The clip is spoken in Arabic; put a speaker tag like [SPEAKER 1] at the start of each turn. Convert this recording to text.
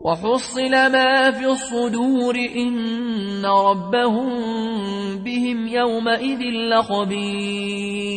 [SPEAKER 1] وحصل ما في الصدور إن ربهم بهم يومئذ لخبير.